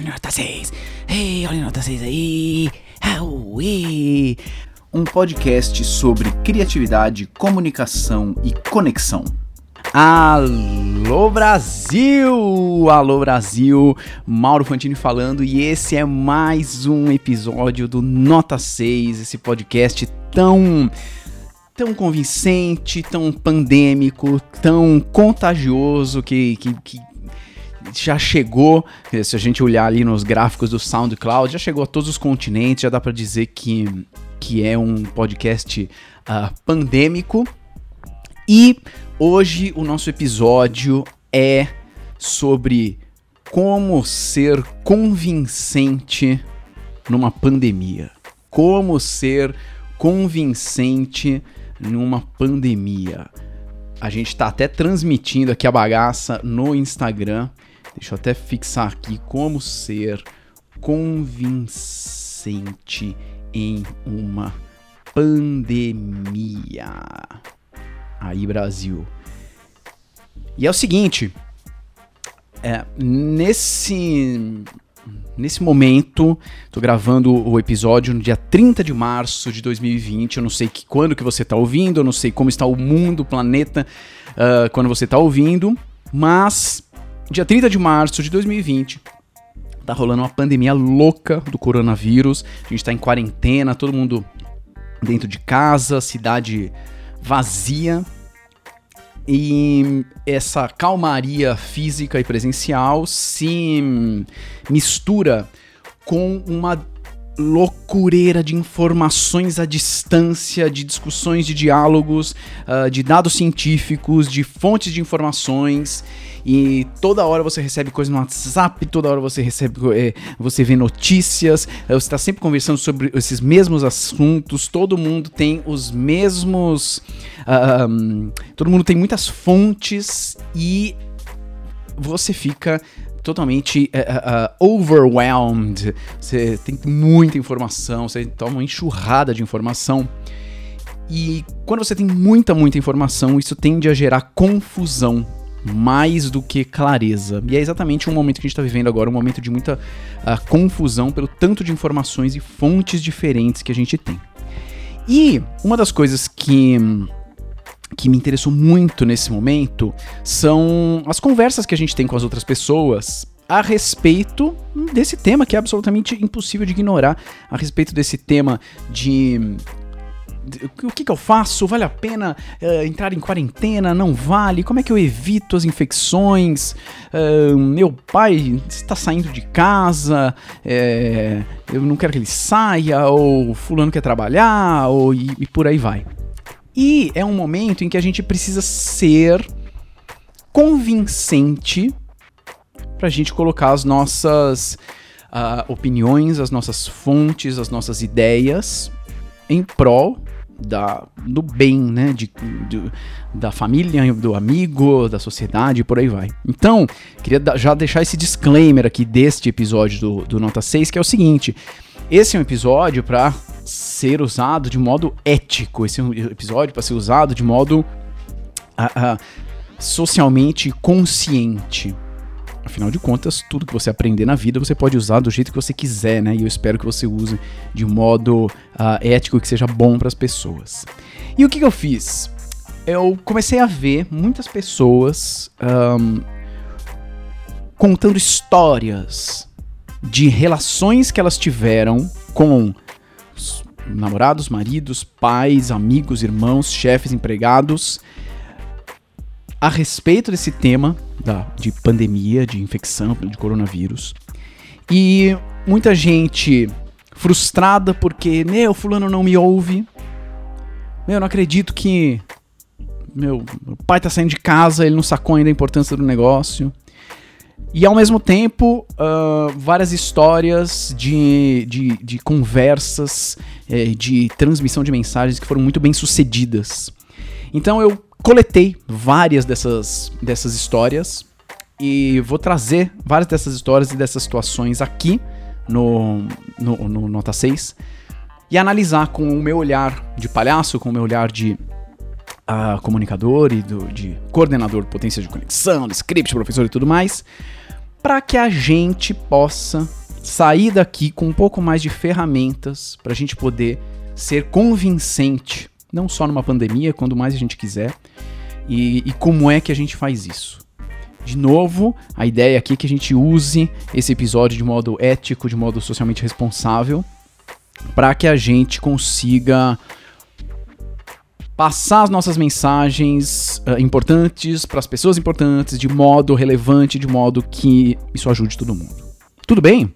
Olha nota 6. Ei, olha nota 6 aí. Aui. Um podcast sobre criatividade, comunicação e conexão. Alô Brasil! Alô Brasil! Mauro Fantini falando e esse é mais um episódio do Nota 6, esse podcast tão tão convincente, tão pandêmico, tão contagioso que, que, que já chegou, se a gente olhar ali nos gráficos do SoundCloud, já chegou a todos os continentes, já dá para dizer que, que é um podcast uh, pandêmico. E hoje o nosso episódio é sobre como ser convincente numa pandemia. Como ser convincente numa pandemia. A gente está até transmitindo aqui a bagaça no Instagram. Deixa eu até fixar aqui como ser convincente em uma pandemia. Aí, Brasil. E é o seguinte, é, nesse nesse momento, tô gravando o episódio no dia 30 de março de 2020. Eu não sei que, quando que você tá ouvindo, eu não sei como está o mundo, o planeta, uh, quando você tá ouvindo, mas dia 30 de março de 2020. Tá rolando uma pandemia louca do coronavírus. A gente tá em quarentena, todo mundo dentro de casa, cidade vazia e essa calmaria física e presencial se mistura com uma loucureira de informações à distância, de discussões, de diálogos, uh, de dados científicos, de fontes de informações e toda hora você recebe coisa no WhatsApp, toda hora você recebe, é, você vê notícias, você está sempre conversando sobre esses mesmos assuntos, todo mundo tem os mesmos. Uh, todo mundo tem muitas fontes e você fica totalmente uh, uh, overwhelmed. Você tem muita informação, você toma uma enxurrada de informação. E quando você tem muita, muita informação, isso tende a gerar confusão mais do que clareza. E é exatamente o momento que a gente está vivendo agora, um momento de muita uh, confusão pelo tanto de informações e fontes diferentes que a gente tem. E uma das coisas que que me interessou muito nesse momento são as conversas que a gente tem com as outras pessoas a respeito desse tema que é absolutamente impossível de ignorar, a respeito desse tema de o que, que eu faço? Vale a pena uh, entrar em quarentena? Não vale? Como é que eu evito as infecções? Uh, meu pai está saindo de casa, é, eu não quero que ele saia, ou fulano quer trabalhar, ou, e, e por aí vai. E é um momento em que a gente precisa ser convincente para a gente colocar as nossas uh, opiniões, as nossas fontes, as nossas ideias em prol da, do bem, né? De, de, da família, do amigo, da sociedade e por aí vai. Então, queria já deixar esse disclaimer aqui deste episódio do, do Nota 6, que é o seguinte: esse é um episódio para ser usado de modo ético, esse é episódio para ser usado de modo uh, uh, socialmente consciente. Afinal de contas, tudo que você aprender na vida você pode usar do jeito que você quiser, né? E eu espero que você use de modo uh, ético que seja bom para as pessoas. E o que, que, eu fiz? Eu comecei a ver muitas pessoas um, contando histórias de relações que elas tiveram com namorados, maridos, pais, amigos, irmãos, chefes, empregados a respeito desse tema da, de pandemia, de infecção, de coronavírus. E muita gente frustrada porque, meu, fulano não me ouve. Meu, eu não acredito que meu, meu pai tá saindo de casa, ele não sacou ainda a importância do negócio. E ao mesmo tempo, uh, várias histórias de, de, de conversas, eh, de transmissão de mensagens que foram muito bem sucedidas. Então eu coletei várias dessas, dessas histórias e vou trazer várias dessas histórias e dessas situações aqui no, no, no Nota 6 e analisar com o meu olhar de palhaço, com o meu olhar de uh, comunicador e do, de coordenador de potência de conexão, de script, professor e tudo mais, para que a gente possa sair daqui com um pouco mais de ferramentas para a gente poder ser convincente, não só numa pandemia, quando mais a gente quiser, e, e como é que a gente faz isso. De novo, a ideia aqui é que a gente use esse episódio de modo ético, de modo socialmente responsável, para que a gente consiga passar as nossas mensagens uh, importantes para as pessoas importantes de modo relevante, de modo que isso ajude todo mundo. Tudo bem?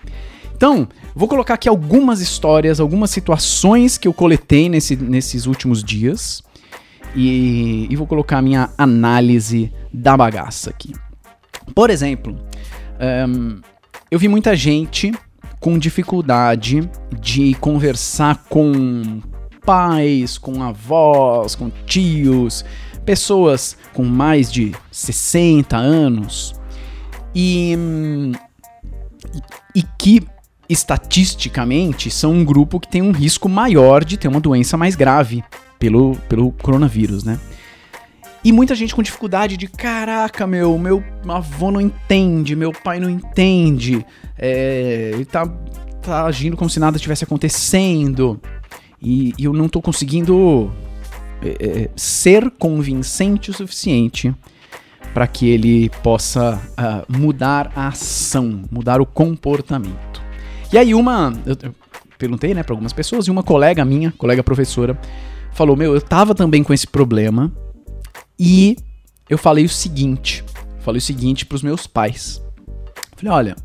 Então, vou colocar aqui algumas histórias, algumas situações que eu coletei nesse, nesses últimos dias e, e vou colocar a minha análise da bagaça aqui. Por exemplo, um, eu vi muita gente com dificuldade de conversar com pais, com avós, com tios, pessoas com mais de 60 anos e, e que estatisticamente são um grupo que tem um risco maior de ter uma doença mais grave pelo, pelo coronavírus, né? E muita gente com dificuldade de caraca, meu, meu avô não entende, meu pai não entende, é, ele tá, tá agindo como se nada estivesse acontecendo. E, eu não tô conseguindo é, é, ser convincente o suficiente para que ele possa uh, mudar a ação, mudar o comportamento. E aí uma, eu, eu perguntei, né, para algumas pessoas e uma colega minha, colega professora, falou: "Meu, eu tava também com esse problema e eu falei o seguinte, falei o seguinte para os meus pais. Falei, olha,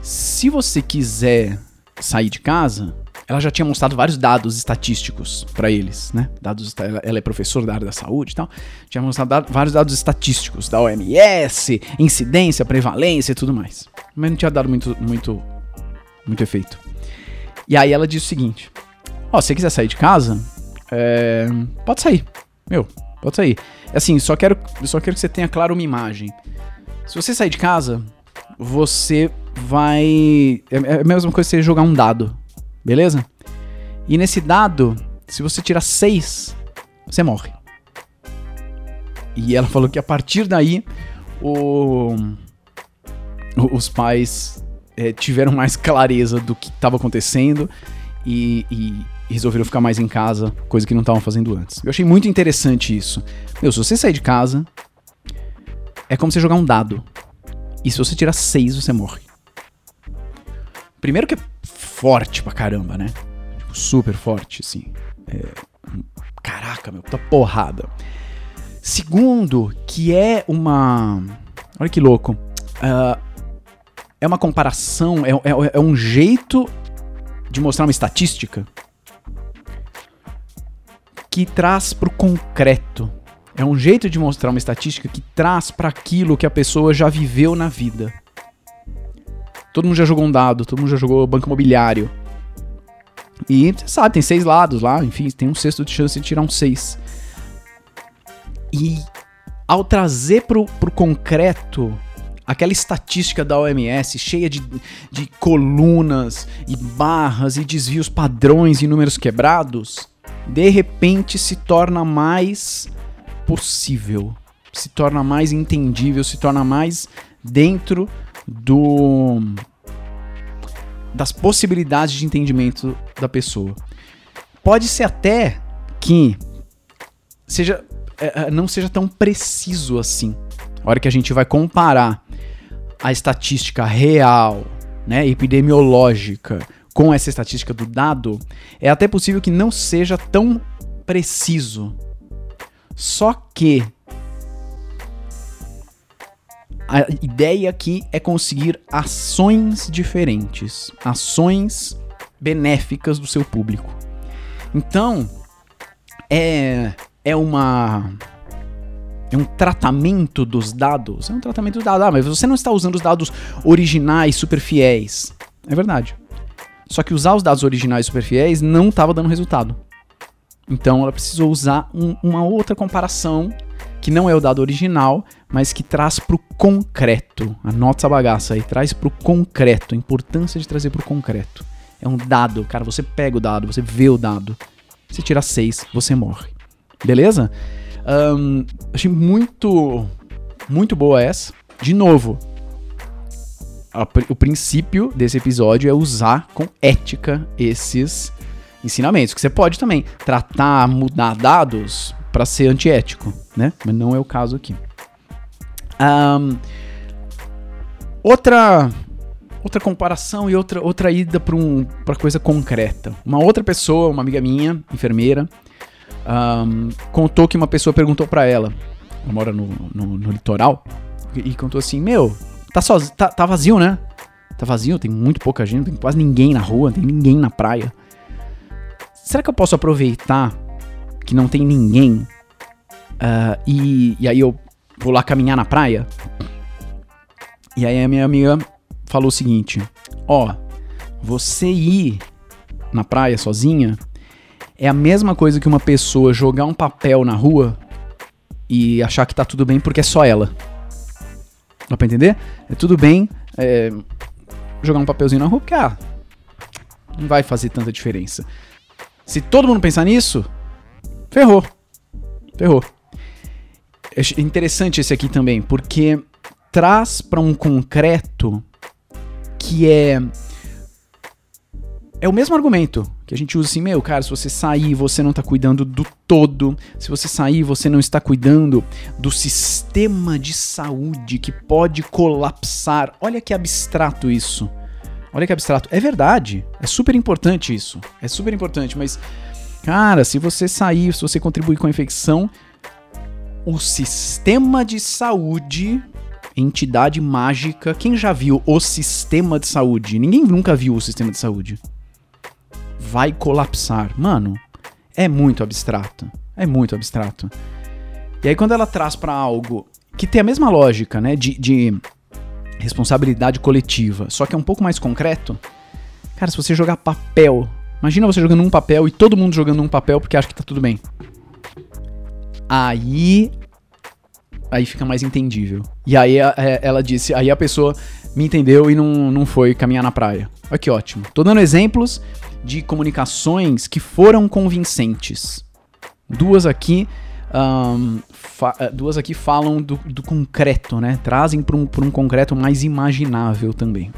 se você quiser sair de casa, ela já tinha mostrado vários dados estatísticos para eles, né? Dados, ela é professora da área da saúde e tal. Tinha mostrado vários dados estatísticos da OMS, incidência, prevalência e tudo mais. Mas não tinha dado muito, muito, muito efeito. E aí ela disse o seguinte: Ó, oh, se você quiser sair de casa, é, pode sair. Meu, Pode sair. Assim, só quero, só quero que você tenha claro uma imagem. Se você sair de casa, você vai. É, é a mesma coisa que você jogar um dado, beleza? E nesse dado, se você tirar 6, você morre. E ela falou que a partir daí, o, os pais é, tiveram mais clareza do que estava acontecendo e, e, resolveram ficar mais em casa, coisa que não estavam fazendo antes. Eu achei muito interessante isso. Meu, se você sair de casa, é como você jogar um dado. E se você tirar seis, você morre. Primeiro que é forte pra caramba, né? Tipo, super forte, assim. É... Caraca, meu, puta porrada. Segundo, que é uma. Olha que louco. Uh, é uma comparação, é, é, é um jeito de mostrar uma estatística que traz para o concreto. É um jeito de mostrar uma estatística que traz para aquilo que a pessoa já viveu na vida. Todo mundo já jogou um dado, todo mundo já jogou banco imobiliário. E você sabe, tem seis lados lá, enfim, tem um sexto de chance de tirar um seis. E ao trazer pro, pro concreto aquela estatística da OMS cheia de, de colunas e barras e desvios padrões e números quebrados, de repente se torna mais possível, se torna mais entendível, se torna mais dentro do das possibilidades de entendimento da pessoa. Pode ser até que seja é, é, não seja tão preciso assim. A hora que a gente vai comparar a estatística real, né, epidemiológica, com essa estatística do dado, é até possível que não seja tão preciso. Só que a ideia aqui é conseguir ações diferentes, ações benéficas do seu público. Então, é é uma é um tratamento dos dados, é um tratamento dos dados, ah, mas você não está usando os dados originais super fiéis. É verdade. Só que usar os dados originais super fiéis não estava dando resultado. Então ela precisou usar um, uma outra comparação que não é o dado original, mas que traz para o concreto. Anota essa bagaça aí, traz para o concreto. A importância de trazer para o concreto. É um dado, cara. Você pega o dado, você vê o dado. Se tira seis, você morre. Beleza? Um, achei muito, muito boa essa. De novo, a, o princípio desse episódio é usar com ética esses ensinamentos. Que você pode também tratar, mudar dados para ser antiético, né? Mas não é o caso aqui. Um, outra outra comparação e outra, outra ida para um, pra coisa concreta. Uma outra pessoa, uma amiga minha, enfermeira, um, contou que uma pessoa perguntou para ela, ela mora no, no, no litoral, e, e, contou assim: Meu, tá, soz, tá, tá vazio, né? Tá vazio, tem muito pouca gente, tem quase ninguém na rua, tem ninguém na praia. Será que eu posso aproveitar que não tem ninguém uh, e, e aí eu vou lá caminhar na praia? E aí a minha amiga falou o seguinte: Ó, você ir na praia sozinha é a mesma coisa que uma pessoa jogar um papel na rua e achar que tá tudo bem porque é só ela. Dá pra entender? É tudo bem é, jogar um papelzinho na rua porque, ah, não vai fazer tanta diferença. Se todo mundo pensar nisso, ferrou. Ferrou. É interessante esse aqui também, porque traz para um concreto que é é o mesmo argumento que a gente usa assim, meu, cara, se você sair, você não tá cuidando do todo. Se você sair, você não está cuidando do sistema de saúde que pode colapsar. Olha que abstrato isso. Olha que abstrato. É verdade. É super importante isso. É super importante, mas cara, se você sair, se você contribuir com a infecção, o sistema de saúde entidade mágica. Quem já viu o sistema de saúde? Ninguém nunca viu o sistema de saúde vai colapsar. Mano, é muito abstrato. É muito abstrato. E aí, quando ela traz para algo que tem a mesma lógica, né, de, de responsabilidade coletiva, só que é um pouco mais concreto, cara, se você jogar papel, imagina você jogando um papel e todo mundo jogando um papel porque acha que tá tudo bem. Aí. Aí fica mais entendível. E aí é, ela disse, aí a pessoa me entendeu e não, não foi caminhar na praia. Olha que ótimo. Tô dando exemplos de comunicações que foram convincentes. Duas aqui, um, eh, duas aqui falam do, do concreto, né? Trazem para um, um concreto mais imaginável também.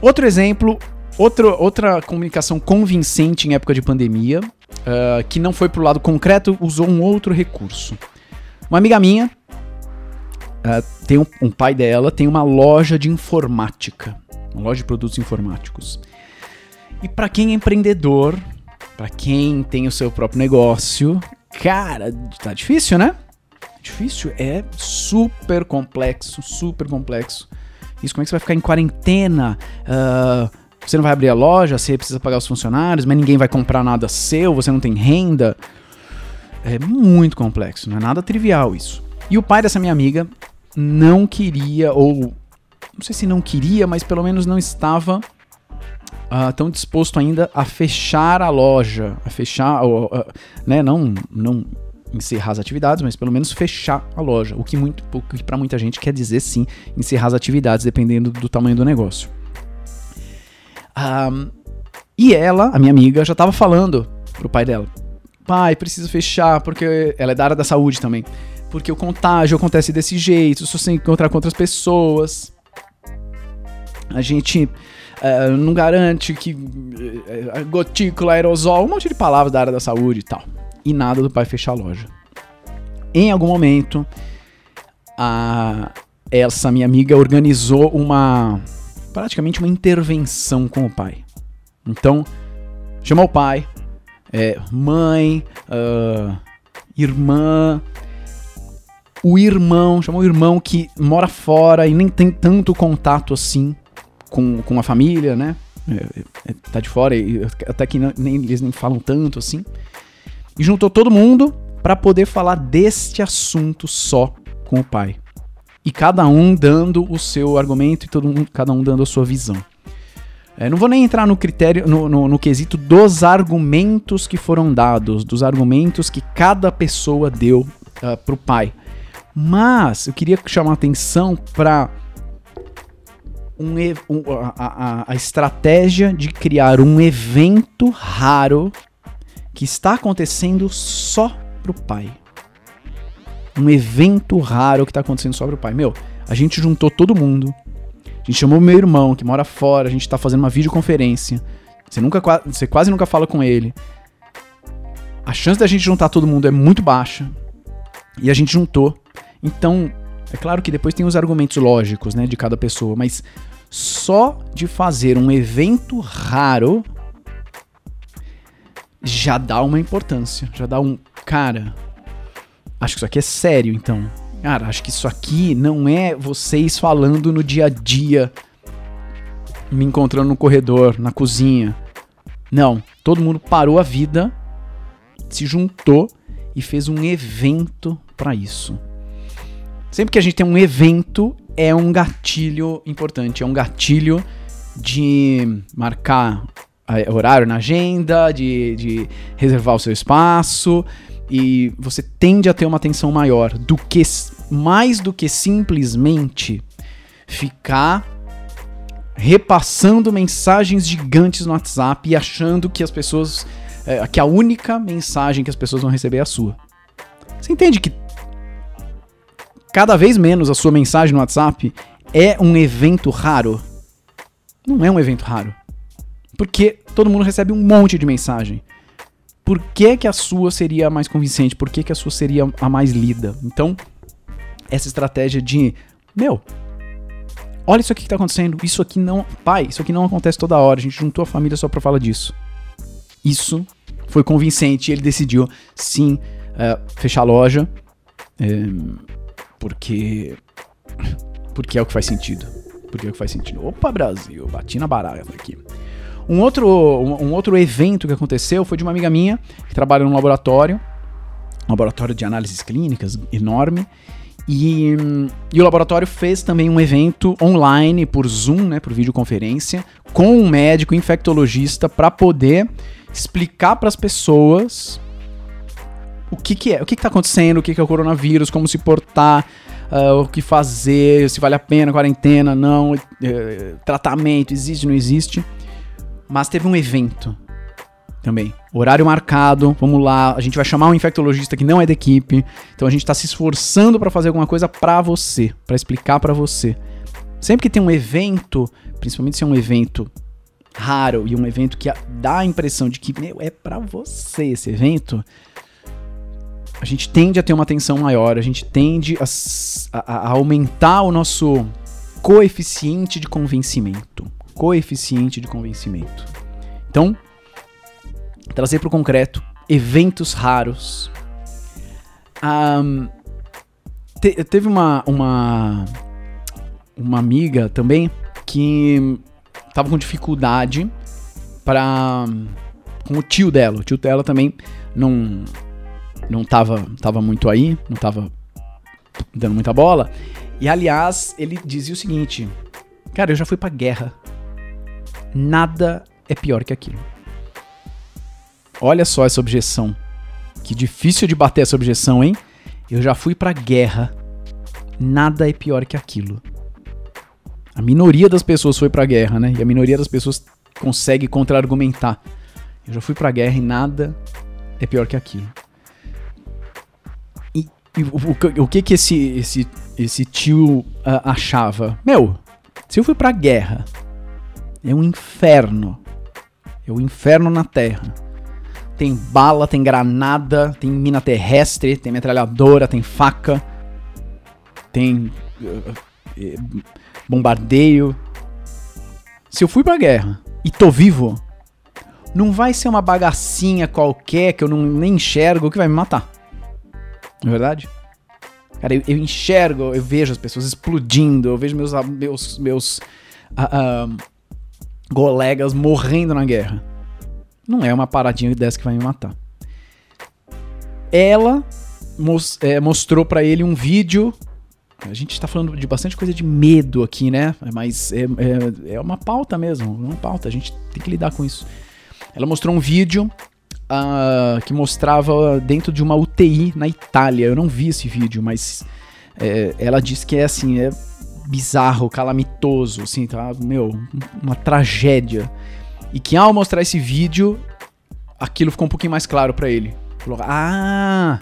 Outro exemplo, outro, outra comunicação convincente em época de pandemia, uh, que não foi para o lado concreto, usou um outro recurso. Uma amiga minha, uh, tem um, um pai dela, tem uma loja de informática, uma loja de produtos informáticos. E para quem é empreendedor, para quem tem o seu próprio negócio, cara, tá difícil, né? Difícil, é super complexo, super complexo. Isso, como é que você vai ficar em quarentena? Uh, você não vai abrir a loja, você precisa pagar os funcionários, mas ninguém vai comprar nada seu, você não tem renda. É muito complexo, não é nada trivial isso. E o pai dessa minha amiga não queria, ou não sei se não queria, mas pelo menos não estava uh, tão disposto ainda a fechar a loja, a fechar, uh, uh, né, não, não encerrar as atividades, mas pelo menos fechar a loja, o que, muito, para muita gente quer dizer sim encerrar as atividades, dependendo do tamanho do negócio. Um, e ela, a minha amiga, já estava falando pro pai dela: pai, precisa fechar, porque ela é da área da saúde também. Porque o contágio acontece desse jeito, se você encontrar com outras pessoas. A gente é, não garante que uh, gotícula, aerosol, um monte de palavras da área da saúde e tal. E nada do pai fechar a loja. Em algum momento, a, essa minha amiga organizou uma. Praticamente uma intervenção com o pai. Então, chamou o pai, é, mãe, uh, irmã, o irmão, chamou o irmão que mora fora e nem tem tanto contato assim com, com a família, né? É, é, tá de fora, e até que não, nem, eles nem falam tanto assim. E juntou todo mundo para poder falar deste assunto só com o pai. E cada um dando o seu argumento e todo mundo, cada um dando a sua visão. É, não vou nem entrar no critério, no, no, no, quesito dos argumentos que foram dados, dos argumentos que cada pessoa deu uh, pro pai. Mas eu queria chamar atenção para um, um, a, a, a estratégia de criar um evento raro que está acontecendo só pro pai. Um evento raro que está acontecendo só pro pai. Meu, a gente juntou todo mundo A gente chamou meu irmão, que mora fora, a gente tá fazendo uma videoconferência. Você, nunca, você quase nunca fala com ele. A chance da gente juntar todo mundo é muito baixa. E a gente juntou. Então, é claro que depois tem os argumentos lógicos, né, de cada pessoa, mas só de fazer um evento raro já dá uma importância, já dá um, cara, acho que isso aqui é sério, então. Cara, acho que isso aqui não é vocês falando no dia a dia, me encontrando no corredor, na cozinha. Não, todo mundo parou a vida, se juntou e fez um evento para isso. Sempre que a gente tem um evento, é um gatilho importante, é um gatilho de marcar horário na agenda, de, de reservar o seu espaço, e você tende a ter uma atenção maior do que mais do que simplesmente ficar repassando mensagens gigantes no WhatsApp e achando que as pessoas é, que a única mensagem que as pessoas vão receber é a sua. Você entende que cada vez menos a sua mensagem no WhatsApp é um evento raro? Não é um evento raro. Porque todo mundo recebe um monte de mensagem por que, que a sua seria a mais convincente? Por que, que a sua seria a mais lida? Então, essa estratégia de, meu, olha isso aqui que tá acontecendo, isso aqui não, pai, isso aqui não acontece toda hora, a gente juntou a família só pra falar disso. Isso foi convincente ele decidiu, sim, uh, fechar a loja, é, porque, porque é o que faz sentido. Porque é o que faz sentido. Opa, Brasil, bati na barata aqui. Um outro, um, outro evento que aconteceu foi de uma amiga minha que trabalha num laboratório, um laboratório de análises clínicas enorme. E, e, o laboratório fez também um evento online por Zoom, né, por videoconferência, com um médico infectologista para poder explicar para as pessoas o que, que é, o que está acontecendo, o que, que é o coronavírus, como se portar, uh, o que fazer, se vale a pena quarentena, não, uh, tratamento existe, não existe. Mas teve um evento também. Horário marcado, vamos lá. A gente vai chamar um infectologista que não é da equipe. Então a gente está se esforçando para fazer alguma coisa para você, para explicar para você. Sempre que tem um evento, principalmente se é um evento raro e um evento que dá a impressão de que meu, é para você esse evento, a gente tende a ter uma atenção maior, a gente tende a, a, a aumentar o nosso coeficiente de convencimento coeficiente de convencimento. Então, trazer para o concreto eventos raros. Um, te, teve uma, uma, uma amiga também que tava com dificuldade para com o tio dela. O tio dela também não não tava, tava muito aí, não tava dando muita bola. E aliás, ele dizia o seguinte: Cara, eu já fui pra guerra. Nada é pior que aquilo. Olha só essa objeção. Que difícil de bater essa objeção, hein? Eu já fui pra guerra. Nada é pior que aquilo. A minoria das pessoas foi pra guerra, né? E a minoria das pessoas consegue contra-argumentar. Eu já fui pra guerra e nada é pior que aquilo. E, e o, o, que que esse, esse, esse tio uh, achava? Meu, se eu fui pra guerra é um inferno. É o um inferno na Terra. Tem bala, tem granada, tem mina terrestre, tem metralhadora, tem faca, tem uh, bombardeio. Se eu fui pra guerra e tô vivo, não vai ser uma bagacinha qualquer que eu não, nem enxergo que vai me matar. Não é verdade? Cara, eu, eu enxergo, eu vejo as pessoas explodindo, eu vejo meus, meus, meus uh, uh, colegas morrendo na guerra. Não é uma paradinha dessa que vai me matar. Ela mos é, mostrou para ele um vídeo. A gente tá falando de bastante coisa de medo aqui, né? Mas é, é, é uma pauta mesmo, uma pauta. A gente tem que lidar com isso. Ela mostrou um vídeo uh, que mostrava dentro de uma UTI na Itália. Eu não vi esse vídeo, mas é, ela disse que é assim, é bizarro, calamitoso, assim, tá? Meu, uma tragédia. E que ao mostrar esse vídeo, aquilo ficou um pouquinho mais claro para ele. Falou: Ah!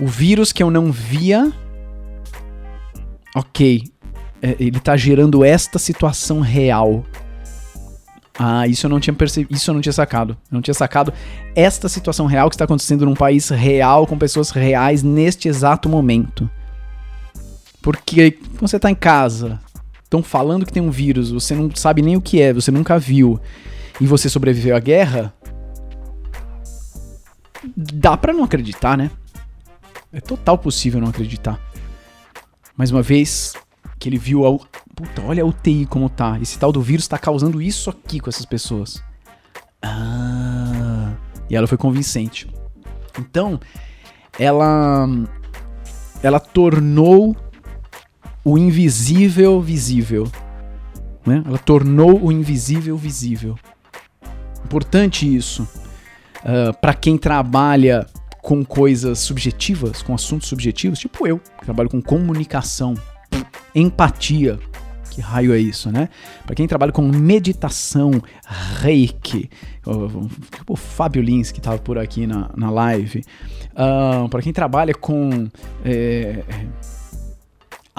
O vírus que eu não via. Ok. é, ele tá gerando esta situação real. Ah, isso eu não tinha percebido, isso eu não tinha sacado. Eu não tinha sacado esta situação real que está acontecendo num país real com pessoas reais neste exato momento. Porque você tá em casa, estão falando que tem um vírus, você não sabe nem o que é, você nunca viu, e você sobreviveu à guerra, dá para não acreditar, né? É total possível não acreditar. Mais uma vez, que ele viu a. Puta, olha a UTI como tá. Esse tal do vírus tá causando isso aqui com essas pessoas. Ah. E ela foi convincente. Então, ela. Ela tornou o invisível visível. Né? Ela tornou o invisível visível. Importante isso. Uh, ah, para quem trabalha com coisas subjetivas, com assuntos subjetivos, tipo eu, que trabalho com comunicação, empatia. Que raio é isso, né? Para quem trabalha com meditação, reiki, tipo o Fábio Lins que estava por aqui na, na live, uh, ah, para quem trabalha com é,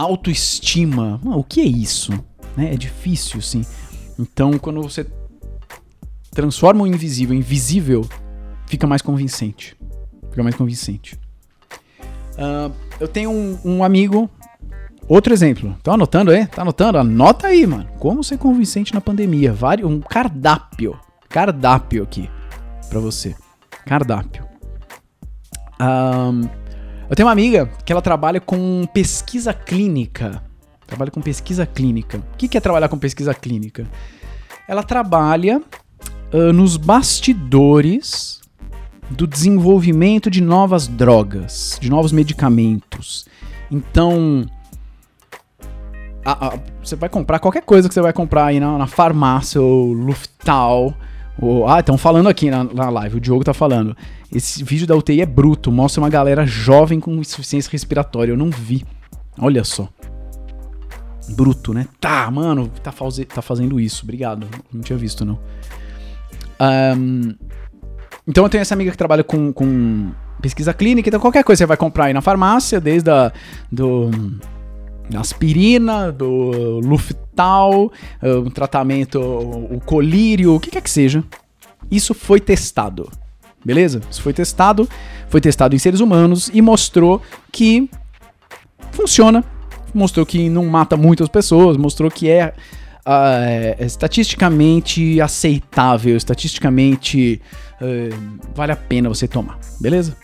autoestima, o que é isso? Né? É difícil, sim. Então, quando você transforma o invisível em visível, fica mais convincente. Fica mais convincente. Uh, eu tenho um, um, amigo. Outro exemplo. Tá anotando aí? Tá anotando? Anota aí, mano. Como ser convincente na pandemia. Vário, um cardápio. Cardápio aqui. Pra você. Cardápio. Um, eu tenho uma amiga que ela trabalha com pesquisa clínica. Trabalha com pesquisa clínica. O que é trabalhar com pesquisa clínica? Ela trabalha uh, nos bastidores do desenvolvimento de novas drogas, de novos medicamentos. Então, a, a, você vai comprar qualquer coisa que você vai comprar aí na, na farmácia ou Luftal. Ou, ah, estão falando aqui na, na live, o Diogo tá falando. Esse vídeo da UTI é bruto, mostra uma galera jovem com insuficiência respiratória. Eu não vi. Olha só. Bruto, né? Tá, mano, tá, tá fazendo isso. Obrigado. Não tinha visto, não. Um, então eu tenho essa amiga que trabalha com, com pesquisa clínica, então qualquer coisa você vai comprar aí na farmácia, desde a do aspirina, do Luftal, o tratamento, o colírio, o que quer que seja. Isso foi testado. Beleza? Isso foi testado, foi testado em seres humanos e mostrou que funciona. Mostrou que não mata muitas pessoas, mostrou que é, uh, estatisticamente aceitável, estatisticamente uh, vale a pena você tomar, beleza?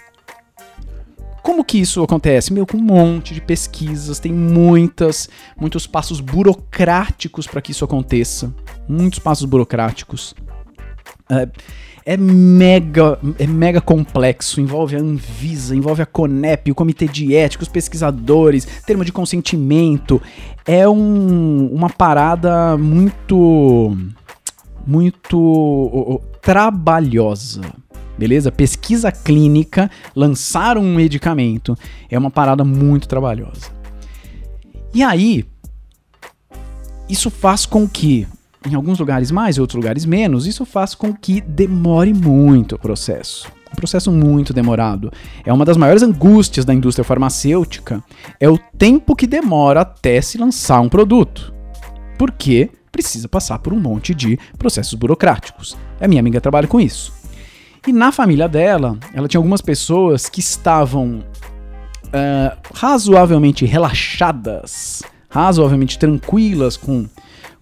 Como que isso acontece? Meu, com um monte de pesquisas, tem muitas, muitos passos burocráticos para que isso aconteça. Muitos passos burocráticos. Uh, é mega, é mega complexo, envolve a Anvisa, envolve a CONEP, o Comitê de Ética, os pesquisadores, termo de consentimento. É um, uma parada muito muito trabalhosa. Beleza? Pesquisa clínica, lançar um medicamento é uma parada muito trabalhosa. E aí, isso faz com que em alguns lugares mais, em outros lugares menos, isso faz com que demore muito o processo. Um processo muito demorado. É uma das maiores angústias da indústria farmacêutica, é o tempo que demora até se lançar um produto. Porque precisa passar por um monte de processos burocráticos. A minha amiga trabalha com isso. E na família dela, ela tinha algumas pessoas que estavam uh, razoavelmente relaxadas, razoavelmente tranquilas com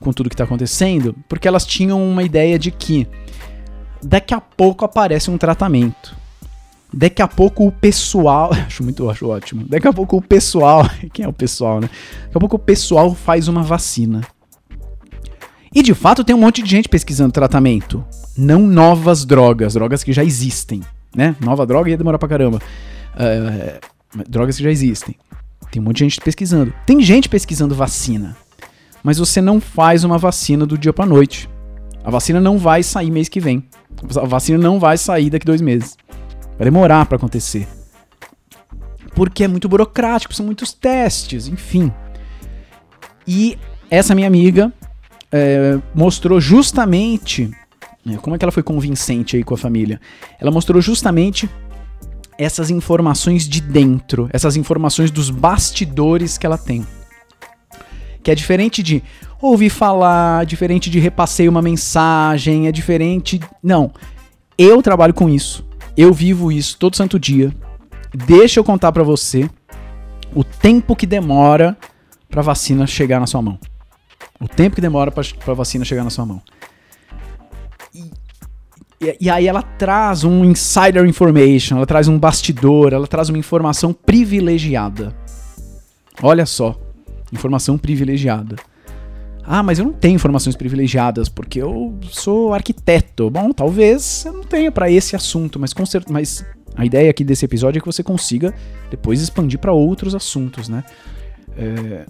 com tudo que tá acontecendo, porque elas tinham uma ideia de que daqui a pouco aparece um tratamento. Daqui a pouco o pessoal. Acho muito acho ótimo. Daqui a pouco o pessoal. Quem é o pessoal, né? Daqui a pouco o pessoal faz uma vacina. E de fato tem um monte de gente pesquisando tratamento. Não novas drogas, drogas que já existem. Né? Nova droga ia demorar pra caramba. Uh, drogas que já existem. Tem um monte de gente pesquisando. Tem gente pesquisando vacina mas você não faz uma vacina do dia para noite. A vacina não vai sair mês que vem. A vacina não vai sair daqui dois meses. Vai demorar para acontecer. Porque é muito burocrático, são muitos testes, enfim. E essa minha amiga é, mostrou justamente. É, como é que ela foi convincente aí com a família? Ela mostrou justamente essas informações de dentro, essas informações dos bastidores que ela tem. Que é diferente de ouvir falar, diferente de repassei uma mensagem, é diferente. Não. Eu trabalho com isso. Eu vivo isso todo santo dia. Deixa eu contar para você o tempo que demora pra vacina chegar na sua mão. O tempo que demora pra vacina chegar na sua mão. E, e aí ela traz um insider information, ela traz um bastidor, ela traz uma informação privilegiada. Olha só, informação privilegiada. Ah, mas eu não tenho informações privilegiadas porque eu sou arquiteto. Bom, talvez eu não tenha para esse assunto, mas com certeza, mas a ideia aqui desse episódio é que você consiga depois expandir para outros assuntos, né? É...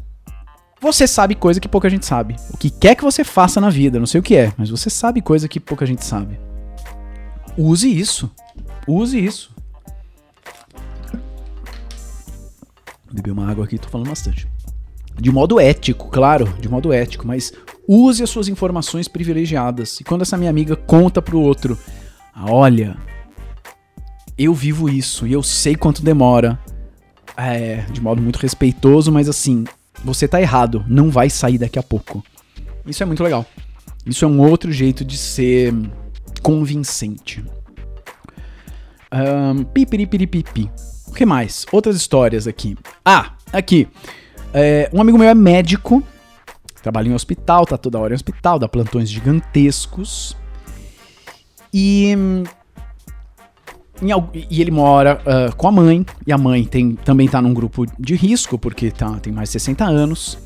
Você sabe coisa que pouca gente sabe. O que quer que você faça na vida, não sei o que é, mas você sabe coisa que pouca gente sabe. Use isso. Use isso. Beber uma água aqui, tô falando bastante. De modo ético, claro, de modo ético, mas use as suas informações privilegiadas. E quando essa minha amiga conta pro outro, ah, olha, eu vivo isso e eu sei quanto demora. É, de modo muito respeitoso, mas assim, você tá errado, não vai sair daqui a pouco. Isso é muito legal. Isso é um outro jeito de ser convincente. Um, pipiripiripipi. O que mais? Outras histórias aqui. Ah, aqui. É, um amigo meu é médico, trabalha em hospital, tá toda hora em hospital, dá plantões gigantescos. E. Em, e ele mora uh, com a mãe, e a mãe tem, também tá num grupo de risco, porque tá, tem mais de 60 anos.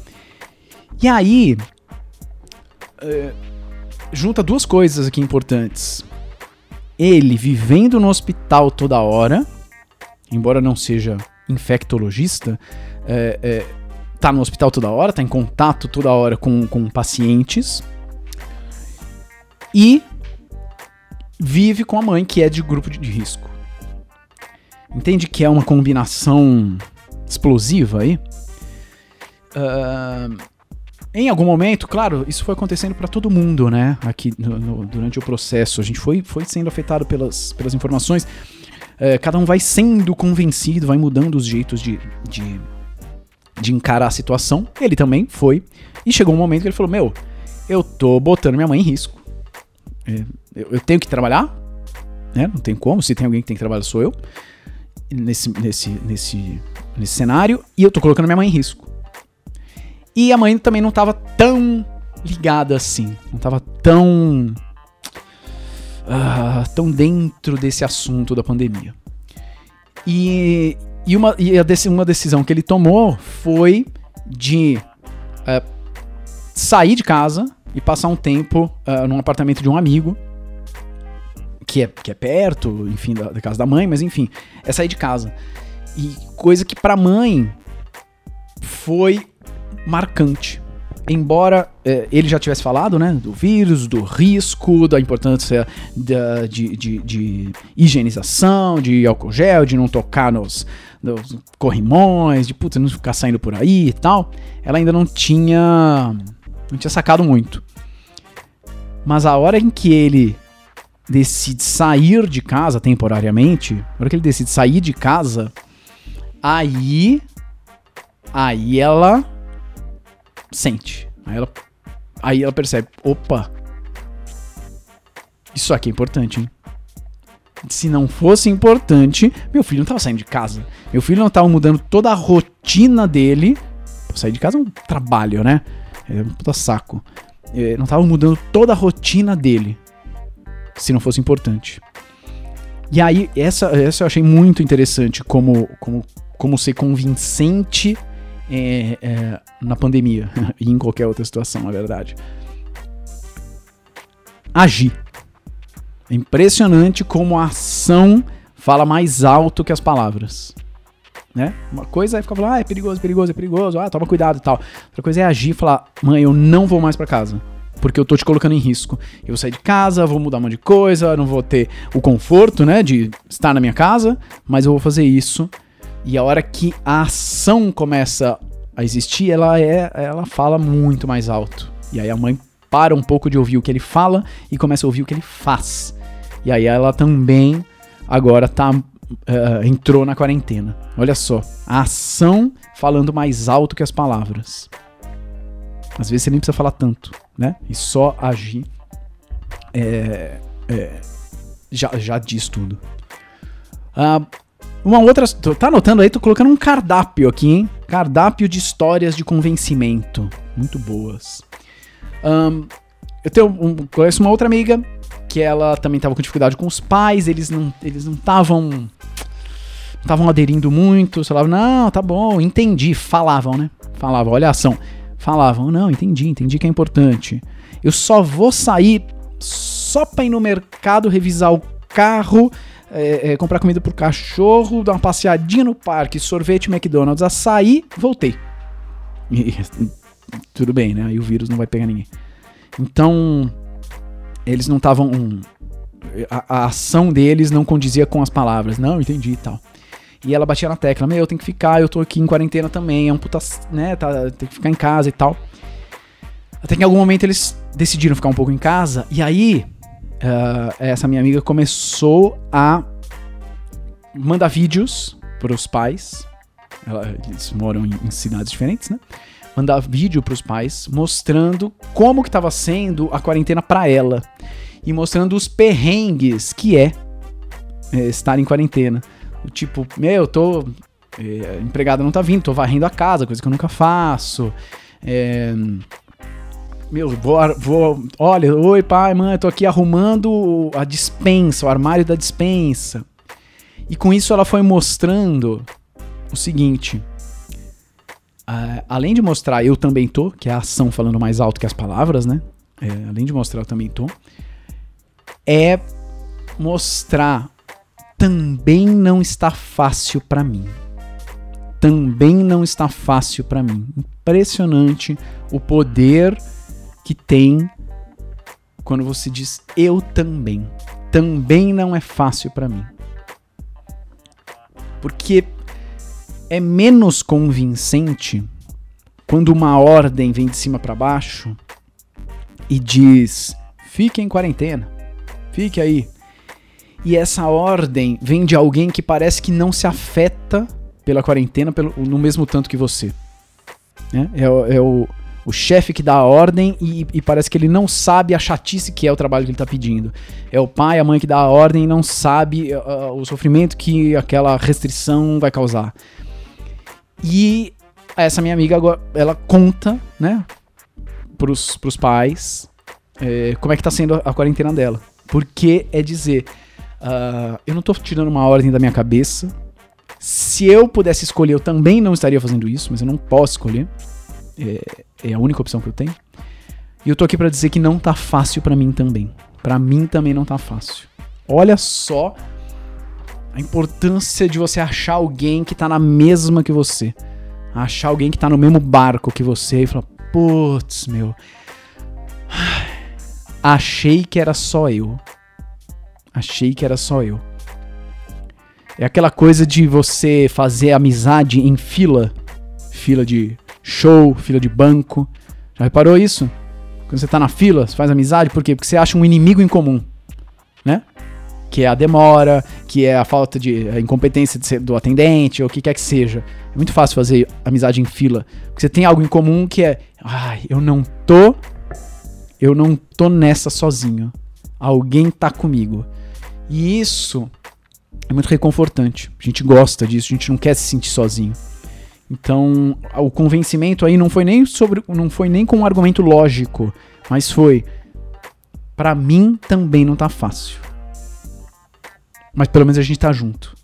E aí. Uh, junta duas coisas aqui importantes. Ele vivendo no hospital toda hora, embora não seja infectologista, é, é, tá no hospital toda hora, tá em contato toda hora com, com pacientes. E vive com a mãe, que é de grupo de risco. Entende que é uma combinação explosiva aí? Uh, em algum momento, claro, isso foi acontecendo para todo mundo, né? Aqui no, no, durante o processo, a gente foi, foi sendo afetado pelas, pelas informações. É, cada um vai sendo convencido, vai mudando os jeitos de, de, de encarar a situação. Ele também foi. E chegou um momento que ele falou: Meu, eu tô botando minha mãe em risco. É, eu, eu, tenho que trabalhar, né? Não tem como. Se tem alguém que tem que trabalhar, sou eu. Nesse, nesse, nesse, nesse cenário. E eu tô colocando minha mãe em risco. E a mãe também não estava tão ligada assim, não estava tão uh, tão dentro desse assunto da pandemia. E, e, uma, e uma decisão que ele tomou foi de uh, sair de casa e passar um tempo uh, num apartamento de um amigo que é, que é perto, enfim, da, da, casa da mãe, mas enfim, é sair de casa. E coisa que pra mãe foi marcante. Embora é, ele já tivesse falado, né, do vírus, do risco, da importância da, de, de, de, higienização, de álcool gel, de não tocar nos, nos corrimões, de não ficar saindo por aí e tal, ela ainda não tinha, não tinha sacado muito. Mas a hora em que ele decide sair de casa temporariamente, a hora que ele decide sair de casa, aí, aí ela sente. Aí ela, aí ela percebe: opa, isso aqui é importante, hein? Se não fosse importante, meu filho não tava saindo de casa. Meu filho não tava mudando toda a rotina dele. sair de casa é um trabalho, né? É um puta saco. É, não tava mudando toda a rotina dele. Se não fosse importante. E aí, essa, essa eu achei muito interessante como, como, como ser convincente é, é, na pandemia e em qualquer outra situação, na verdade. Agir. É impressionante como a ação fala mais alto que as palavras. Né? Uma coisa é ficar falando, ah, é perigoso, é perigoso, é perigoso, ah, toma cuidado e tal. Outra coisa é agir e falar, mãe, eu não vou mais para casa. Porque eu tô te colocando em risco. Eu vou sair de casa, vou mudar um monte de coisa, não vou ter o conforto, né, de estar na minha casa, mas eu vou fazer isso e a hora que a ação começa a existir, ela é, ela fala muito mais alto. E aí a mãe para um pouco de ouvir o que ele fala e começa a ouvir o que ele faz. E aí ela também agora tá uh, entrou na quarentena. Olha só, a ação falando mais alto que as palavras. Às vezes você nem precisa falar tanto, né? E só agir é, é, já, já diz tudo. Ah, uma outra. Tá anotando aí? Tô colocando um cardápio aqui, hein? Cardápio de histórias de convencimento. Muito boas. Um, eu tenho um, conheço uma outra amiga que ela também tava com dificuldade com os pais, eles não eles não estavam estavam aderindo muito, falavam, não, tá bom, entendi, falavam, né? Falavam, olha a ação. Falavam, não, entendi, entendi que é importante. Eu só vou sair só pra ir no mercado, revisar o carro, é, é, comprar comida pro cachorro, dar uma passeadinha no parque, sorvete, McDonald's, açaí, voltei. E, tudo bem, né? Aí o vírus não vai pegar ninguém. Então, eles não estavam. A, a, ação deles não condizia com as palavras. Não, entendi e tal. E ela batia na tecla: Meu, eu tenho que ficar, eu tô aqui em quarentena também, é um puta. né? Tá, tem que ficar em casa e tal. Até que em algum momento eles decidiram ficar um pouco em casa. E aí, uh, essa minha amiga começou a mandar vídeos para os pais. Ela, eles moram em, em cidades diferentes, né? mandar vídeo para os pais mostrando como que estava sendo a quarentena para ela e mostrando os perrengues que é, é estar em quarentena. Tipo, meu, eu tô é, empregada não tá vindo, tô varrendo a casa, coisa que eu nunca faço. É, meu, vou, vou, olha, oi pai, mãe, tô aqui arrumando a dispensa, o armário da dispensa. E com isso ela foi mostrando o seguinte: Uh, além de mostrar eu também tô, que é a ação falando mais alto que as palavras, né? É, além de mostrar eu também tô, é mostrar também não está fácil para mim. Também não está fácil para mim. Impressionante o poder que tem quando você diz eu também. Também não é fácil para mim. Porque é menos convincente quando uma ordem vem de cima para baixo e diz: fique em quarentena, fique aí. E essa ordem vem de alguém que parece que não se afeta pela quarentena pelo, no mesmo tanto que você. Né? É, é, o, o chefe que dá a ordem e, e, parece que ele não sabe a chatice que é o trabalho que ele está pedindo. É o pai, a mãe que dá a ordem e não sabe uh, o sofrimento que aquela restrição vai causar. E essa minha amiga agora, ela conta, né, pros, pros pais é, como é que tá sendo a quarentena dela. Porque é dizer, uh, eu não tô tirando uma ordem da minha cabeça. Se eu pudesse escolher, eu também não estaria fazendo isso, mas eu não posso escolher. É, é a única opção que eu tenho. E eu tô aqui para dizer que não tá fácil para mim também. Para mim também não tá fácil. Olha só a importância de você achar alguém que tá na mesma que você. Achar alguém que tá no mesmo barco que você e falar, putz, meu. Achei que era só eu. Achei que era só eu. É aquela coisa de você fazer amizade em fila. Fila de show, fila de banco. Já reparou isso? Quando você tá na fila, você faz amizade, por quê? Porque você acha um inimigo em comum, né? que é a demora, que é a falta de a incompetência de do atendente, ou o que quer que seja. É muito fácil fazer amizade em fila, porque você tem algo em comum que é, ai, eu não tô eu não tô nessa sozinho. Alguém tá comigo. E isso é muito reconfortante. A gente gosta disso, a gente não quer se sentir sozinho. Então, o convencimento aí não foi nem sobre não foi nem com um argumento lógico, mas foi para mim também não tá fácil. Mas pelo menos a gente tá junto.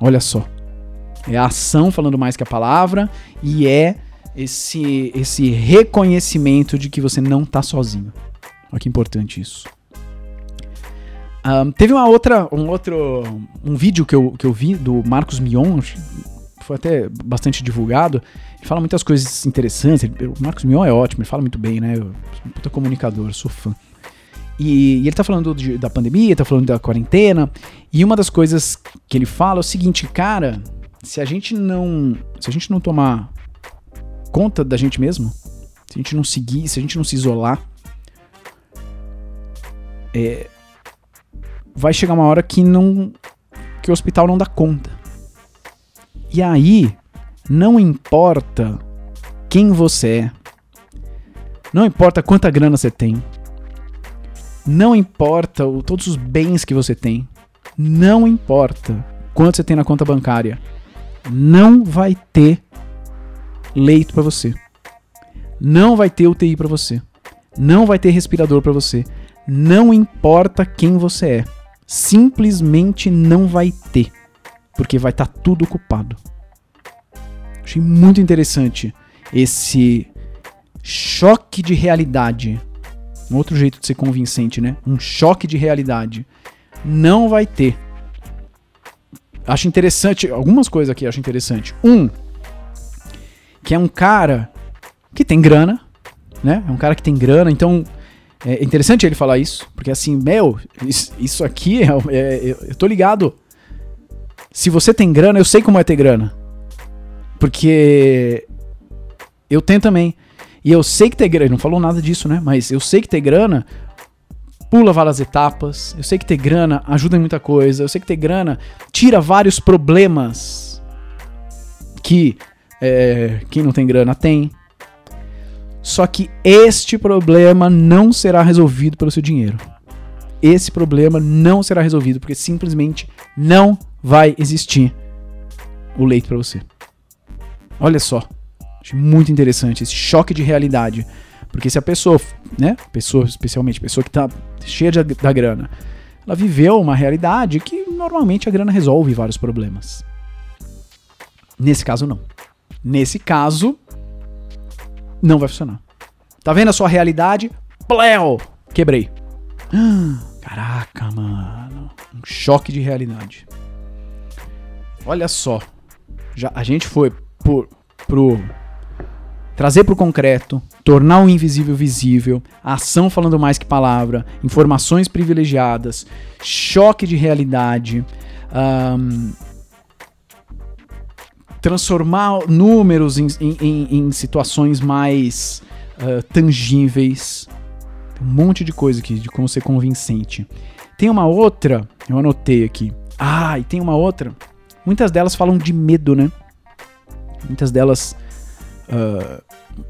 Olha só. É a ação falando mais que a palavra e é esse esse reconhecimento de que você não tá sozinho. Olha que importante isso. Um, teve uma outra, um outro, um vídeo que eu, que eu vi do Marcos Mion, foi até bastante divulgado. Ele fala muitas coisas interessantes. Ele, o Marcos Mion é ótimo, ele fala muito bem, né? Eu um puta comunicador, sou fã. E, e ele tá falando de, da pandemia, tá falando da quarentena. E uma das coisas que ele fala é o seguinte, cara, se a gente não. Se a gente não tomar conta da gente mesmo, se a gente não seguir, se a gente não se isolar, é, vai chegar uma hora que não. que o hospital não dá conta. E aí, não importa quem você é, Não importa quanta grana você tem. Não importa o, todos os bens que você tem. Não importa quanto você tem na conta bancária. Não vai ter leito para você. Não vai ter UTI para você. Não vai ter respirador para você. Não importa quem você é. Simplesmente não vai ter. Porque vai estar tá tudo ocupado. Achei muito interessante esse choque de realidade. Um outro jeito de ser convincente, né? Um choque de realidade. Não vai ter. Acho interessante, algumas coisas aqui acho interessante. Um, que é um cara que tem grana, né? É um cara que tem grana, então é interessante ele falar isso, porque assim, meu, isso aqui é, é, eu tô ligado. Se você tem grana, eu sei como é ter grana. Porque eu tenho também. E eu sei que ter grana, ele não falou nada disso, né? Mas eu sei que ter grana pula várias etapas. Eu sei que ter grana ajuda em muita coisa. Eu sei que ter grana tira vários problemas que é, quem não tem grana tem. Só que este problema não será resolvido pelo seu dinheiro. Esse problema não será resolvido porque simplesmente não vai existir o leito para você. Olha só. Acho muito interessante esse choque de realidade. Porque se a pessoa, né, pessoa especialmente, pessoa que tá cheia de, da grana, ela viveu uma realidade que normalmente a grana resolve vários problemas. Nesse caso não. Nesse caso, não vai funcionar. Tá vendo a sua realidade? Pleo! Quebrei. Caraca, mano. Um choque de realidade. Olha só. Já, a gente foi por, pro. Trazer pro concreto, tornar o invisível visível, ação falando mais que palavra, informações privilegiadas, choque de realidade, um, transformar números em, em, em situações mais uh, tangíveis. Um monte de coisa aqui de como ser convincente. Tem uma outra, eu anotei aqui. Ah, e tem uma outra. Muitas delas falam de medo, né? Muitas delas. Uh,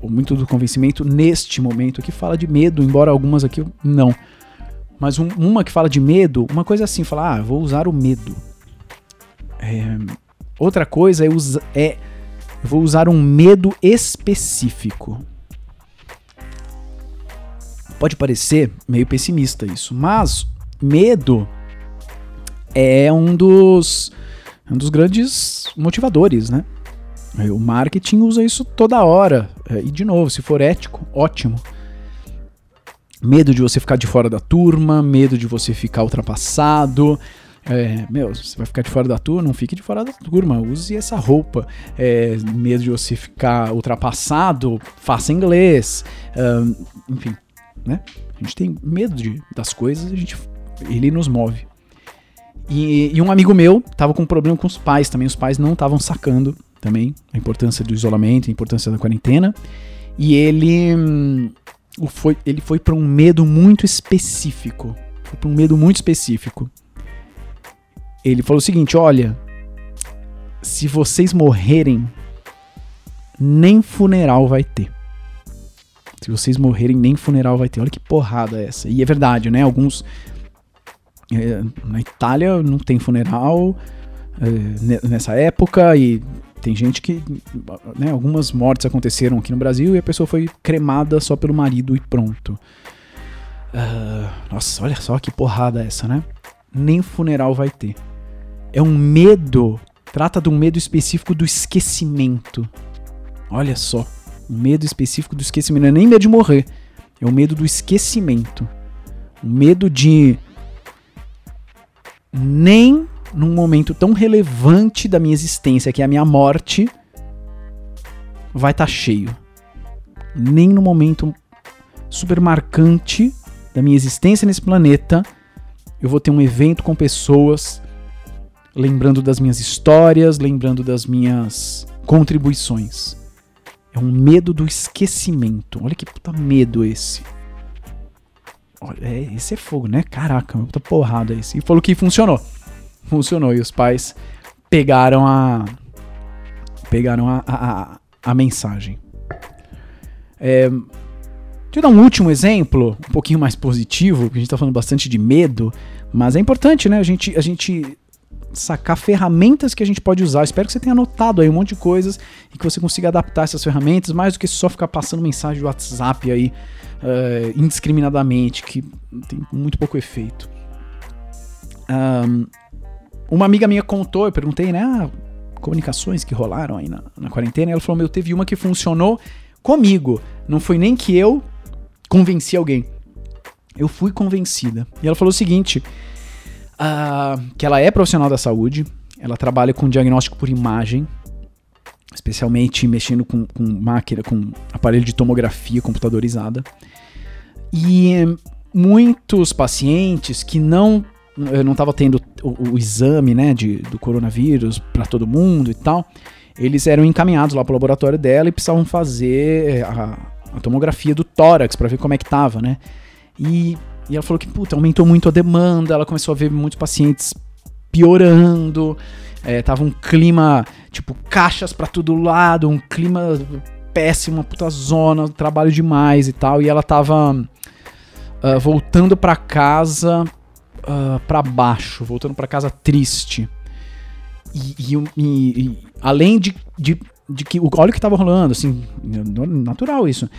muito do convencimento neste momento aqui fala de medo, embora algumas aqui não. Mas um, uma que fala de medo, uma coisa assim, falar, ah, vou usar o medo. É, Outra coisa é, usa, é eu vou usar um medo específico. Pode parecer meio pessimista isso, mas medo é um dos, um dos grandes motivadores, né? O marketing usa isso toda hora. É, e de novo, se for ético, ótimo. Medo de você ficar de fora da turma, medo de você ficar ultrapassado, é, meu, você vai ficar de fora da turma, não fique de fora da turma, use essa roupa. É, medo de você ficar ultrapassado, faça inglês. Um, enfim, né? A gente tem medo de, das coisas, a gente, ele nos move. E, e, um amigo meu tava com um problema com os pais também, os pais não estavam sacando também a importância do isolamento, a importância da quarentena. E ele hum, foi, ele foi para um medo muito específico. Foi para um medo muito específico ele falou o seguinte: olha, se vocês morrerem, nem funeral vai ter. Se vocês morrerem, nem funeral vai ter. Olha que porrada essa. E é verdade, né? Alguns. É, na Itália não tem funeral é, nessa época e tem gente que. Né, algumas mortes aconteceram aqui no Brasil e a pessoa foi cremada só pelo marido e pronto. Uh, nossa, olha só que porrada essa, né? Nem funeral vai ter é um medo, trata de um medo específico do esquecimento. Olha só, um medo específico do esquecimento, não é nem medo de morrer, é o medo do esquecimento. O medo de nem num momento tão relevante da minha existência, que é a minha morte, vai estar tá cheio. Nem no momento super marcante da minha existência nesse planeta, eu vou ter um evento com pessoas lembrando das minhas histórias, lembrando das minhas contribuições. É um medo do esquecimento. Olha que puta medo esse. Olha, é, esse é fogo, né? Caraca, puta porrada esse. E falou que funcionou. Funcionou. E os pais pegaram a. Pegaram a, a, a, mensagem. É, deixa eu dar um último exemplo, um pouquinho mais positivo, porque a gente tá falando bastante de medo, mas é importante, né? A gente, a gente sacar ferramentas que a gente pode usar. Espero que você tenha anotado aí um monte de coisas e que você consiga adaptar essas ferramentas, mais do que só ficar passando mensagem do WhatsApp aí uh, indiscriminadamente, que tem muito pouco efeito. Um, uma amiga minha contou, eu perguntei, né? Ah, comunicações que rolaram aí na, na quarentena, ela falou: Meu, teve uma que funcionou comigo. Não foi nem que eu convenci alguém. Eu fui convencida. E ela falou o seguinte: uh, que ela é profissional da saúde, ela trabalha com diagnóstico por imagem, especialmente mexendo com, com máquina, com aparelho de tomografia computadorizada. E muitos pacientes que não não estava tendo o, o, exame né, de, do coronavírus para todo mundo e tal, eles eram encaminhados lá para o laboratório dela e precisavam fazer a, a tomografia do tórax para ver como é que tava, né? E, e ela falou que, puta, aumentou muito a demanda, ela começou a ver muitos pacientes piorando, é, tava um clima, tipo, caixas para todo lado, um clima péssimo, uma puta zona, trabalho demais e tal, e ela tava uh, voltando para casa uh, para baixo, voltando para casa triste. E, e, e, e além de, de de que olha o que estava rolando, assim, natural isso.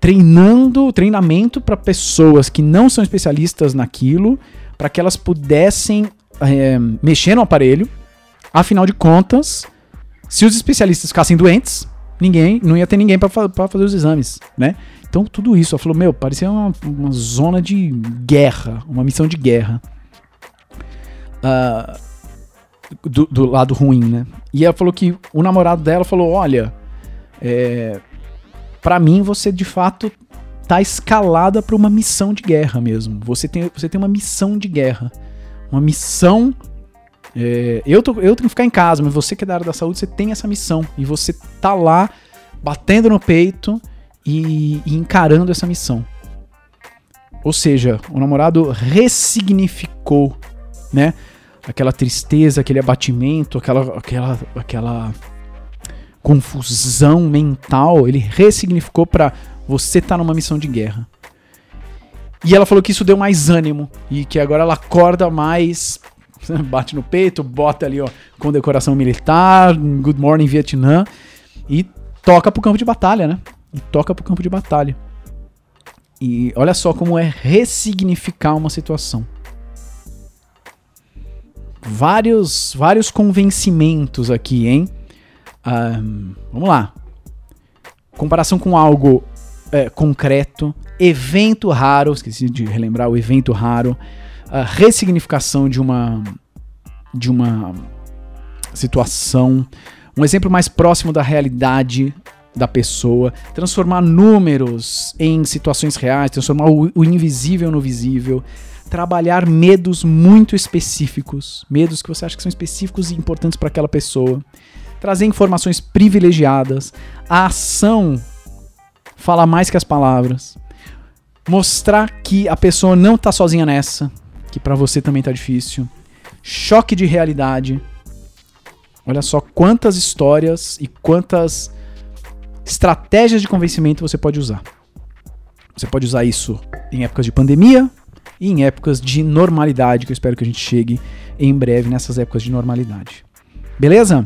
Treinando, treinamento para pessoas que não são especialistas naquilo, para que elas pudessem é, mexer no aparelho. Afinal de contas, se os especialistas ficassem doentes, ninguém, não ia ter ninguém para fazer os exames, né? Então tudo isso, ela falou, meu, parecia uma, uma zona de guerra, uma missão de guerra. Uh, do, do, lado ruim, né? E ela falou que o namorado dela falou: Olha, é, para mim você de fato tá escalada para uma missão de guerra mesmo. Você tem, você tem uma missão de guerra. Uma missão. É, eu, tô, eu tenho que ficar em casa, mas você que é da área da saúde, você tem essa missão. E você tá lá batendo no peito e, e encarando essa missão. Ou seja, o namorado ressignificou, né? aquela tristeza, aquele abatimento, aquela, aquela, aquela confusão mental, ele ressignificou para você estar tá numa missão de guerra. E ela falou que isso deu mais ânimo e que agora ela acorda mais, bate no peito, bota ali ó, com decoração militar, Good Morning Vietnã e toca pro campo de batalha, né? E toca pro campo de batalha. E olha só como é ressignificar uma situação vários, vários convencimentos aqui, hein? Um, vamos lá. Comparação com algo é, concreto, evento raro, esqueci de relembrar o evento raro, a ressignificação de uma de uma situação, um exemplo mais próximo da realidade da pessoa, transformar números em situações reais, transformar o, o invisível no visível, trabalhar medos muito específicos, medos que você acha que são específicos e importantes para aquela pessoa, trazer informações privilegiadas, a ação fala mais que as palavras, mostrar que a pessoa não tá sozinha nessa, que para você também tá difícil, choque de realidade. Olha só quantas histórias e quantas estratégias de convencimento você pode usar. Você pode usar isso em épocas de pandemia, e em épocas de normalidade, que eu espero que a gente chegue em breve nessas épocas de normalidade. Beleza?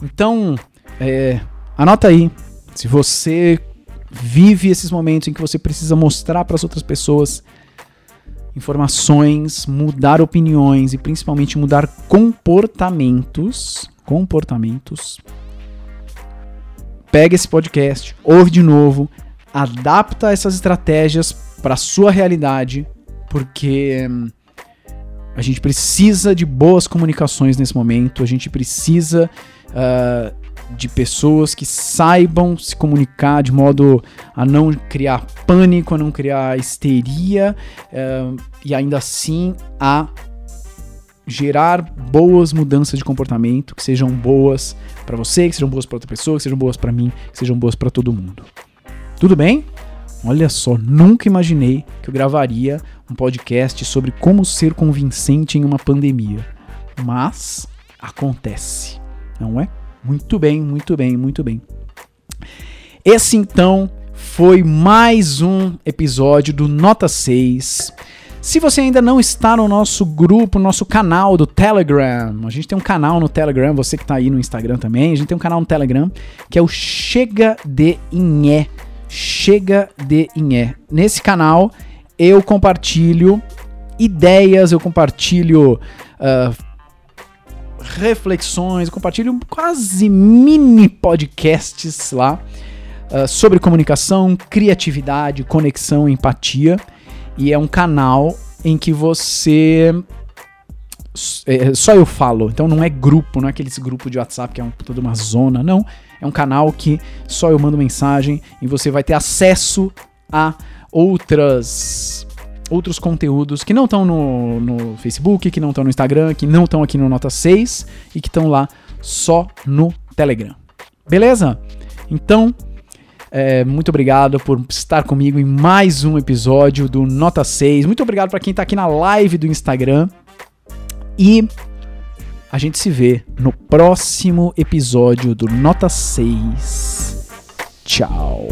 Então, é, anota aí. Se você vive esses momentos em que você precisa mostrar para as outras pessoas informações, mudar opiniões e principalmente mudar comportamentos, comportamentos. Pega esse podcast, ouve de novo, adapta essas estratégias para sua realidade porque hum, a gente precisa de boas comunicações nesse momento, a gente precisa uh, de pessoas que saibam se comunicar de modo a não criar pânico, a não criar histeria uh, e ainda assim a gerar boas mudanças de comportamento que sejam boas para você, que sejam boas para outra pessoa, que sejam boas para mim, que sejam boas para todo mundo. Tudo bem? Olha só, nunca imaginei que eu gravaria um podcast sobre como ser convincente em uma pandemia. Mas acontece, não é? Muito bem, muito bem, muito bem. Esse então foi mais um episódio do Nota 6. Se você ainda não está no nosso grupo, nosso canal do Telegram, a gente tem um canal no Telegram, você que está aí no Instagram também, a gente tem um canal no Telegram que é o Chega de Inhé. Chega de Inhé. Nesse canal eu compartilho ideias, eu compartilho uh, reflexões, compartilho quase mini podcasts lá uh, sobre comunicação, criatividade, conexão, empatia. E é um canal em que você. É, só eu falo, então não é grupo, não é aqueles grupo de WhatsApp que é um, toda uma zona, não. É um canal que só eu mando mensagem e você vai ter acesso a outras outros conteúdos que não estão no, no Facebook, que não estão no Instagram, que não estão aqui no Nota 6 e que estão lá só no Telegram. Beleza? Então, é, muito obrigado por estar comigo em mais um episódio do Nota 6. Muito obrigado para quem está aqui na live do Instagram. E a gente se vê no próximo episódio do Nota 6. Tchau.